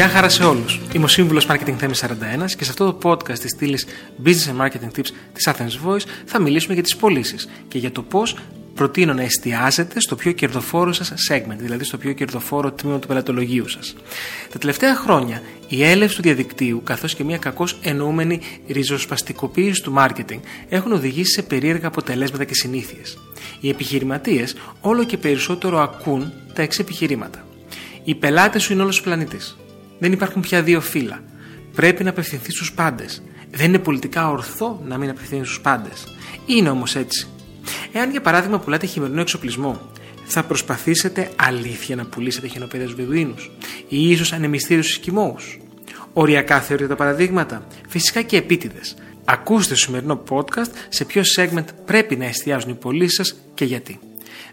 Γεια χαρά σε όλους. Είμαι ο σύμβουλος Marketing Θέμης 41 και σε αυτό το podcast της στήλης Business and Marketing Tips της Athens Voice θα μιλήσουμε για τις πωλήσεις και για το πώς προτείνω να εστιάζετε στο πιο κερδοφόρο σας segment, δηλαδή στο πιο κερδοφόρο τμήμα του πελατολογίου σας. Τα τελευταία χρόνια η έλευση του διαδικτύου καθώς και μια κακώς εννοούμενη ριζοσπαστικοποίηση του marketing έχουν οδηγήσει σε περίεργα αποτελέσματα και συνήθειες. Οι επιχειρηματίες όλο και περισσότερο ακούν τα εξή επιχειρήματα. Οι πελάτες σου είναι όλος ο πλανήτης. Δεν υπάρχουν πια δύο φύλλα. Πρέπει να απευθυνθείς στους πάντες. Δεν είναι πολιτικά ορθό να μην απευθύνει στους πάντες. Είναι όμως έτσι. Εάν για παράδειγμα πουλάτε χειμερινό εξοπλισμό, θα προσπαθήσετε αλήθεια να πουλήσετε χιονοπέδες Βεδουίνου ή ίσως ανεμιστήριου Σκημόου. Οριακά θεωρείτε τα παραδείγματα, φυσικά και επίτηδες. Ακούστε στο σημερινό podcast σε ποιο segment πρέπει να εστιάζουν οι πωλήσεις σας και γιατί.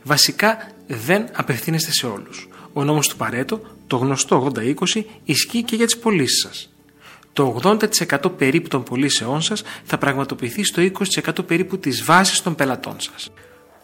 Βασικά δεν απευθύνεστε σε όλους. Ο νόμος του Παρέτο, το γνωστό 80-20, ισχύει και για τις πωλήσεις σας. Το 80% περίπου των πωλήσεών σας θα πραγματοποιηθεί στο 20% περίπου της βάσης των πελατών σας.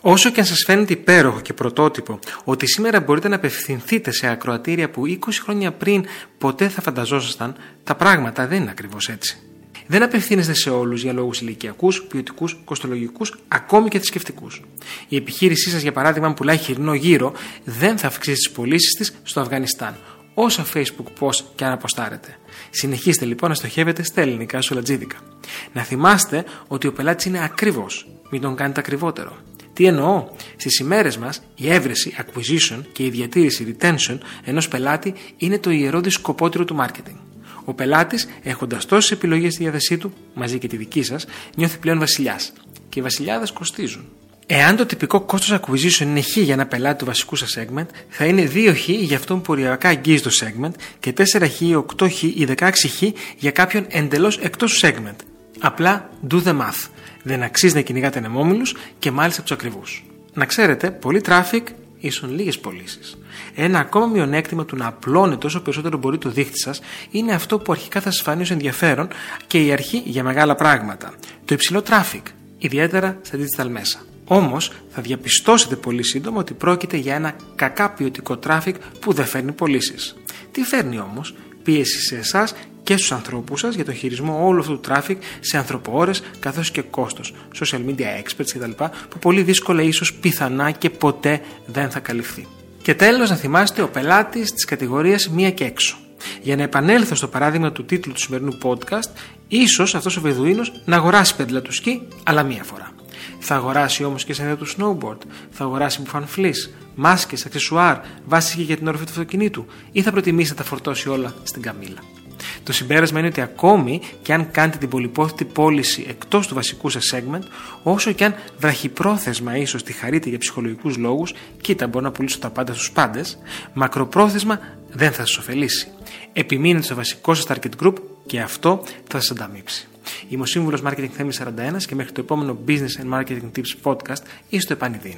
Όσο και αν σας φαίνεται υπέροχο και πρωτότυπο ότι σήμερα μπορείτε να απευθυνθείτε σε ακροατήρια που 20 χρόνια πριν ποτέ θα φανταζόσασταν, τα πράγματα δεν είναι ακριβώς έτσι. Δεν απευθύνεστε σε όλους για λόγους ηλικιακούς, ποιοτικούς, κοστολογικούς, ακόμη και θρησκευτικούς. Η επιχείρησή σας, για παράδειγμα, αν πουλάει χοιρινό γύρο, δεν θα αυξήσει τις πωλήσεις της στο Αφγανιστάν, όσα Facebook post και αν αποστάρετε. Συνεχίστε λοιπόν να στοχεύετε στα ελληνικά σολατζίδικα. Να θυμάστε ότι ο πελάτης είναι ακριβώς, μην τον κάνετε ακριβότερο. Τι εννοώ, στις ημέρες μας η έβρεση, acquisition και η διατήρηση, retention ενός πελάτη είναι το ιερό σκοπότερο του marketing. Ο πελάτης, έχοντας τόσες επιλογές στη διάθεσή του, μαζί και τη δική σας, νιώθει πλέον βασιλιάς. Και οι βασιλιάδες κοστίζουν. Εάν το τυπικό κόστος acquisition είναι χ για ένα πελάτη του βασικού σας segment, θα είναι 2 χ για αυτόν που οριακά αγγίζει το segment και 4 χ, 8 χ ή 16 χ για κάποιον εντελώς εκτός του segment. Απλά do the math. Δεν αξίζει να κυνηγάτε νεμόμιλου και μάλιστα τους ακριβούς. Να ξέρετε, πολύ traffic ίσον λίγες πωλήσεις. Ένα ακόμα μειονέκτημα του να απλώνετε όσο περισσότερο μπορεί το δίχτυ σας είναι αυτό που αρχικά θα σας φανεί ως ενδιαφέρον και η αρχή για μεγάλα πράγματα. Το υψηλό traffic, ιδιαίτερα στα digital μέσα. Όμως θα διαπιστώσετε πολύ σύντομα ότι πρόκειται για ένα κακά ποιοτικό traffic που δεν φέρνει πωλήσεις. Τι φέρνει όμως, πίεση σε εσάς και στους ανθρώπους σας για το χειρισμό όλου αυτού του traffic σε ανθρωποώρε καθώς και κόστος, social media experts κτλ. που πολύ δύσκολα ίσως πιθανά και ποτέ δεν θα καλυφθεί. Και τέλος, να θυμάστε ο πελάτης της κατηγορίας μία και έξω. Για να επανέλθω στο παράδειγμα του τίτλου του σημερινού podcast, ίσως αυτός ο Βεδουίνος να αγοράσει πέντλα του σκι, αλλά μία φορά. Θα αγοράσει όμως και σένδια του snowboard, θα αγοράσει μπουφάν φλή, μάσκες, αξεσουάρ, βάσει και για την όροφη του αυτοκινήτου, ή θα προτιμήσει να τα φορτώσει όλα στην καμίλα. Το συμπέρασμα είναι ότι ακόμη και αν κάνετε την πολυπόθητη πώληση εκτός του βασικού σας segment, όσο και αν βραχυπρόθεσμα ίσως τη χαρείτε για ψυχολογικούς λόγους, κοίτα, μπορώ να πουλήσω τα πάντα στους πάντες, μακροπρόθεσμα δεν θα σας ωφελήσει. Επιμείνετε στο βασικό σας target group και αυτό θα σας ανταμείψει. Είμαι ο σύμβουλος Marketing Θέμης 41 και μέχρι το επόμενο Business and Marketing Tips podcast είστε επανειδήν.